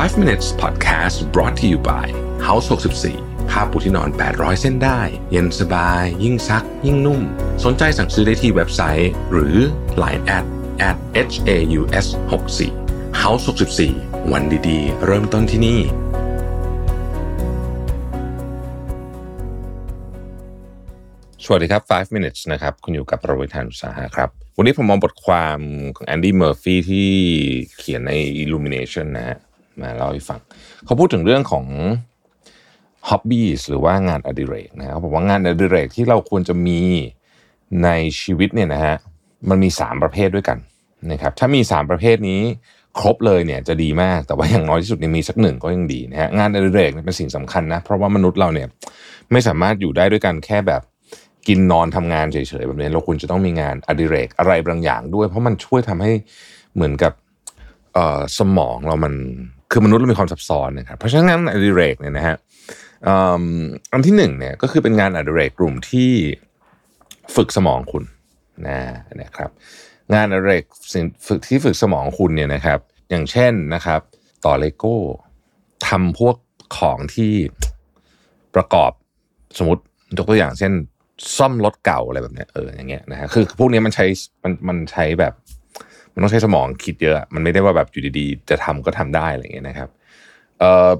5 minutes podcast brought to you by House 64ผ้าปูที่นอน 800 เส้นได้ เย็นสบาย ยิ่งซัก ยิ่งนุ่ม สนใจสั่งซื้อได้ที่เว็บไซต์ หรือ Line at at h a u s 6 4 House 64วันดีๆ เริ่มต้นที่นี่สวัสดีครับ 5 minutes นะครับ คุณอยู่กับประวิทานุสาหะครับ วันนี้ผมมองบทความของแอนดี้เมอร์ฟีที่เขียนใน Illumination นะฮะ มาเล่าให้ฟังเขาพูดถึงเรื่องของ hobbies หรือว่างานอดิเรกนะฮะเขาบอกว่างานอดิเรกที่เราควรจะมีในชีวิตเนี่ยนะฮะมันมี 3 ประเภทด้วยกันนะครับถ้ามี 3 ประเภทนี้ครบเลยเนี่ยจะดีมากแต่ว่าอย่างน้อยที่สุดเนี่ยมีสักหนึ่งก็ยังดีนะฮะงานอดิเรกเป็นสิ่งสำคัญนะเพราะว่ามนุษย์เราเนี่ยไม่สามารถอยู่ได้ด้วยกันแค่แบบกินนอนทำงานเฉยๆแบบนี้เราควรจะต้องมีงานอดิเรกอะไรบางอย่างด้วย เพราะมันช่วยทำให้เหมือนกับสมองเรามัน คือมนุษย์เรามีความซับซ้อนนะครับเพราะฉะนั้นงานอดิเรกเนี่ยนะฮะอันที่หนึ่งเนี่ยก็คือเป็นงานอดิเรกกลุ่มที่ฝึกสมองคุณนะนะครับ งานอดิเรกสิ่งฝึกที่ฝึกสมองคุณเนี่ยนะครับ อย่างเช่นนะครับ ต่อเลโก้ทำพวกของที่ประกอบสมมติยกตัวอย่างเช่น ซ่อมรถเก่าอะไรแบบเนี้ยเอออย่างเงี้ยนะฮะคือพวกนี้มันใช้มันมันใช้แบบ มันต้องใช้สมองคิดเยอะ มันไม่ได้ว่าแบบอยู่ดีๆ จะทำก็ทำได้อะไรอย่างเงี้ยนะครับเอ่อ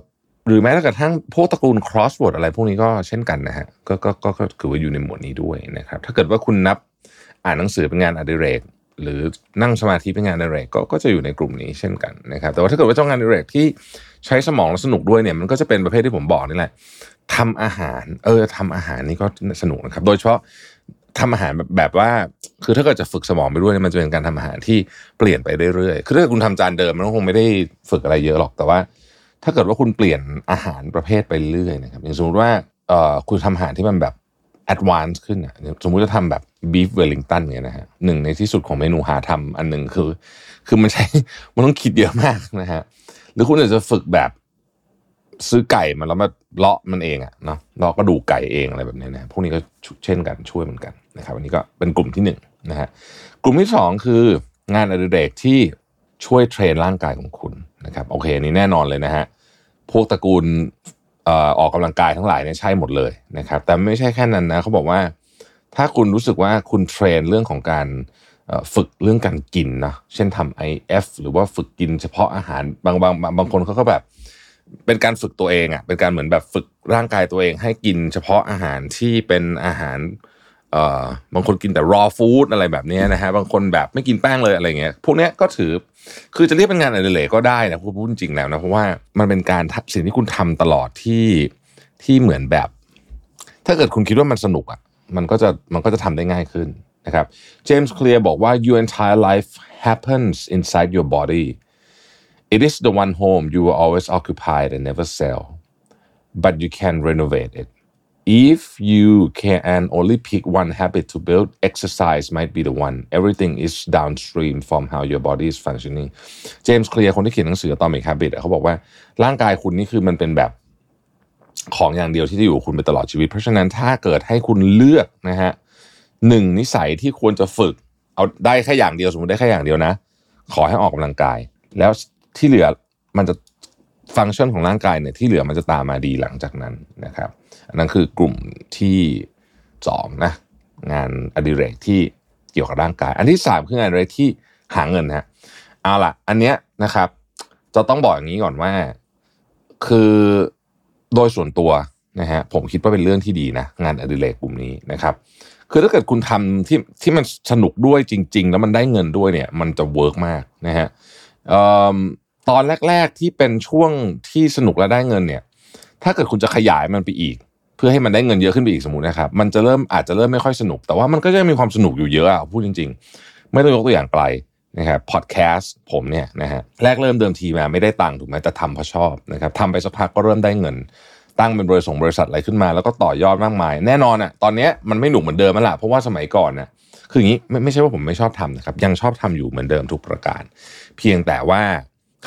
หรือแม้กระทั่งพวกตระกูล crossword อะไรพวกนี้ก็เช่นกันนะฮะก็ก็ก็ก็ถือว่าอยู่ในหมวดนี้ด้วยนะครับ ถ้าเกิดว่าคุณนับอ่านหนังสือเป็นงานอดิเรก หรือนั่งสมาธิเป็นงานอดิเรกก็ก็จะอยู่ในกลุ่มนี้เช่นกันนะครับ แต่ว่าถ้าเกิดว่าจ้องงานอดิเรกที่ใช้สมองและสนุกด้วยเนี่ยมันก็จะเป็นประเภทที่ผมบอกนี่แหละทำอาหาร เออทำอาหารนี่ก็สนุกนะครับ โดยเฉพาะ ทำอาหารแบบแบบว่า คือถ้าเกิดจะฝึกสมองไปด้วยเนี่ยมันจะเป็นการทำอาหารที่เปลี่ยนไปเรื่อยๆ คือถ้าคุณทำจานเดิมมันก็คงไม่ได้ฝึกอะไรเยอะหรอก แต่ว่า ถ้าเกิดว่าคุณเปลี่ยนอาหารประเภทไปเรื่อยนะครับ อย่างสมมติว่าเอ่อคุณทำอาหารที่มันแบบ advance ขึ้นอะสมมุติจะทำแบบ beef Wellington เนี่ยนะฮะหนึ่งในที่สุดของเมนูหาทำอันหนึ่งคือ คือมันใช้มันต้องคิดเยอะมากนะฮะหรือคุณอาจจะฝึกแบบ ซื้อไก่มาแล้วมาเลาะมันเองอะเนาะเลาะก็ดูไก่เองอะไรแบบนี้นะพวกนี้ก็เช่นกันช่วยเหมือนกันนะครับอันนี้ก็เป็นกลุ่มที่หนึ่งนะฮะกลุ่มที่สองคืองานอดิเรกที่ช่วยเทรนร่างกายของคุณนะครับโอเคอันนี้แน่นอนเลยนะฮะพวกตระกูลออออกกำลังกายทั้งหลายเนี่ยใช่หมดเลยนะครับ แต่ไม่ใช่แค่นั้นนะเขาบอกว่า ถ้าคุณรู้สึกว่าคุณเทรนเรื่องของการฝึกเรื่องการกินนะเช่นทำ IF หรือว่าฝึกกินเฉพาะอาหารบางบางบางคนเขาก็แบบ เป็นการฝึกตัวเองอะ่ะเป็นการเหมือนแบบฝึกร่างกายตัวเอง ให้กินเฉพาะอาหารที่เป็นอาหารเอ่อบางคนกินแต่ raw food อะไรแบบนี้นะฮะบางคนแบบไม่กินแป้งเลยอะไรเงี้ยพวกเนี้ยก็ถือคือจะเรียกเป็นงานอดิเรกก็ได้นะพูดจริงๆแล้วนะเพราะว่ามันเป็นการสิ่งที่คุณทำตลอดที่ที่เหมือนแบบ ถ้าเกิดคุณคิดว่ามันสนุกอะมันก็จะมันก็จะทำได้ง่ายขึ้นนะครับเจมส์เคลียร์บอกว่า your entire life happens inside your body It is the one home you will always occupy and never sell, but you can renovate it. If you can only pick one habit to build, exercise might be the one. Everything is downstream from how your body is functioning. James Clear คนที่เขียนหนังสือ Atomic Habit เขาบอกว่าร่างกายคุณนี่คือมันเป็นแบบของอย่างเดียวที่จะอยู่คุณไปตลอดชีวิต เพราะฉะนั้นถ้าเกิดให้คุณเลือกนะฮะหนึ่งนิสัยที่ควรจะฝึก เอาได้แค่อย่างเดียวสมมติได้แค่อย่างเดียวนะ ขอให้ออกกำลังกาย แล้ว ที่เหลือมันจะฟังก์ชันของร่างกายเนี่ยที่เหลือมันจะตามมาดีหลังจากนั้นนะครับ อันนั้นคือกลุ่มที่สองนะงานอดิเรกที่เกี่ยวกับร่างกาย อันที่สามคืองานอดิเรกที่หาเงินฮะเอาล่ะ อันเนี้ยนะครับ จะต้องบอกอย่างนี้ก่อนว่า คือโดยส่วนตัวนะฮะผมคิดว่าเป็นเรื่องที่ดีนะงานอดิเรกกลุ่มนี้นะครับคือถ้าเกิดคุณทำที่ที่มันสนุกด้วยจริง ๆ แล้วมันได้เงินด้วยเนี่ย มันจะ work มากนะฮะเอ่อ ตอนแรก ๆที่เป็นช่วงที่สนุกและได้เงินเนี่ย ถ้าเกิดคุณจะขยายมันไปอีก เพื่อให้มันได้เงินเยอะขึ้นไปอีกสมมตินะครับ มันจะเริ่มอาจจะเริ่มไม่ค่อยสนุก แต่ว่ามันก็จะมีความสนุกอยู่เยอะอะพูดจริง ๆ ไม่ต้องยกตัวอย่างไกลนะครับพอดแคสต์ผมเนี่ยนะฮะแรกเริ่มเดิมทีมาไม่ได้ตังค์ถูกไหมแต่ทำเพราะชอบนะครับทำไปสักพักก็เริ่มได้เงิน ตั้งเป็นบริษัทบริษัทอะไรขึ้นมา แล้วก็ต่อยอดมากมาย แน่นอนอะตอนนี้มันไม่หนุกเหมือนเดิมแล้วล่ะเพราะว่าสมัยก่อนน่ะคืออย่างนี้ไม่ไม่ใช่ว่าผมไม่ชอบทำนะครับยังชอบทำอยู่เหมือนเดิมทุกประการ เพียงแต่ว่า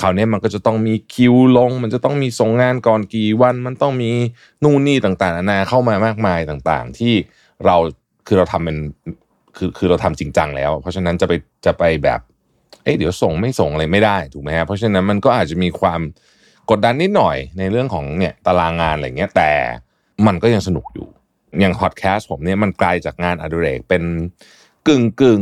คราวนี้มันก็จะต้องมีคิวลง มันจะต้องมีส่งงานก่อนกี่วัน มันต้องมีนู่นนี่ต่างๆนานาเข้ามามากมายต่างๆ ที่เราคือเราทำเป็นคือคือเราทำจริงจังแล้ว เพราะฉะนั้นจะไปจะไปแบบเอ้ยเดี๋ยวส่งไม่ส่งอะไรไม่ได้ถูกไหมฮะเพราะฉะนั้นมันก็อาจจะมีความกดดันนิดหน่อยในเรื่องของเนี่ยตารางงานอะไรเงี้ยแต่มันก็ยังสนุกอยู่ อย่างพอดแคสต์ผมเนี่ยมันไกลจากงานอดิเรกเป็นกึ่งกึ่ง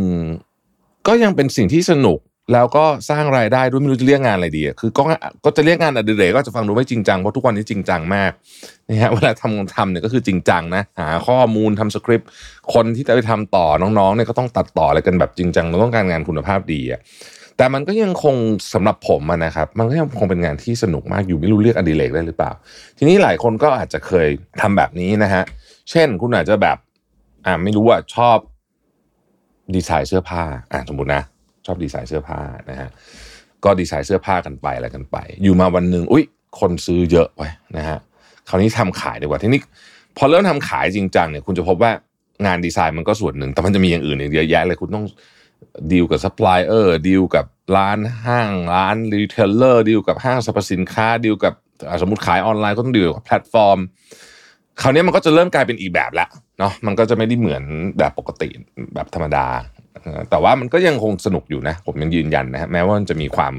ก็ยังเป็นสิ่งที่สนุก แล้วก็สร้างรายได้ด้วยไม่รู้จะเรียกงานอะไรดีคือก็ก็จะเรียกงานอดิเรกก็จะฟังดูไม่จริงจังเพราะทุกวันนี้จริงจังมากนะฮะเวลาทำทำเนี่ยก็คือจริงจังนะหาข้อมูลทำสคริปต์คนที่จะไปทำต่อน้องๆเนี่ยก็ต้องตัดต่ออะไรกันแบบจริงจังเราต้องการงานคุณภาพดีอะแต่มันก็ยังคงสำหรับผมนะครับ มันก็ยังคงเป็นงานที่สนุกมากอยู่ไม่รู้เรียกอดิเรกได้หรือเปล่า ทีนี้หลายคนก็อาจจะเคยทำแบบนี้นะฮะเช่นคุณอาจจะแบบอ่าไม่รู้ว่าชอบดีไซน์เสื้อผ้าอ่าสมมตินะ ชอบดีไซน์เสื้อผ้านะฮะก็ดีไซน์เสื้อผ้ากันไปอะไรกันไป อยู่มาวันหนึ่งอุ้ยคนซื้อเยอะไปนะฮะคราวนี้ทำขายดีกว่าทีนี้พอเริ่มทำขายจริงจังเนี่ยคุณจะพบว่างานดีไซน์มันก็ส่วนหนึ่ง แต่มันจะมีอย่างอื่นอีกเยอะแยะเลยคุณต้องดีลกับ supplier deal กับร้านห้างร้าน retailer deal กับห้างสรรพสินค้าดีลกับสมมติขายออนไลน์ก็ต้องดีลกับแพลตฟอร์ม คราวนี้มันก็จะเริ่มกลายเป็นอีกแบบละเนาะมันก็จะไม่ได้เหมือนแบบปกติแบบธรรมดา แต่ว่ามันก็ยังคงสนุกอยู่นะ ผมยังยืนยันนะฮะแม้ว่ามันจะมีความ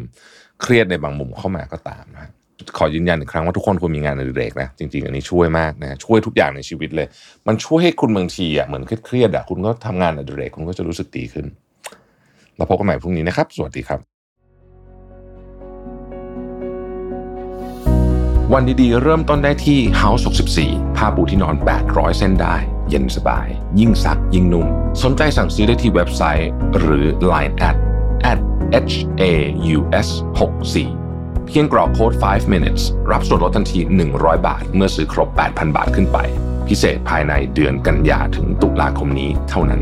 เครียดในบางมุมเข้ามาก็ตามนะขอยืนยันอีกครั้งว่าทุกคนควรมีงานอดิเรกนะจริงๆ อันนี้ช่วยมากนะช่วยทุกอย่างในชีวิตเลย มันช่วยให้คุณบางทีอะเหมือนเครียดอะคุณก็ทำงานอดิเรกคุณก็จะรู้สึกดีขึ้น เราพบกันใหม่พรุ่งนี้นะครับ สวัสดีครับ วันดีๆ เริ่มต้นได้ที่ House 64ผ้าปูที่นอน 800 เส้นได้ ย็นสบาย ยิ่งซักยิ่งนุ่ม สนใจสั่งซื้อได้ที่เว็บไซต์ หรือ Line at at h a u s 64เพียงกรอกโค้ด 5 minutes รับส่วนลดทันที 100 บาท เมื่อซื้อครบ 8,000 บาทขึ้นไป พิเศษภายในเดือนกันยาถึงตุลาคมนี้เท่านั้น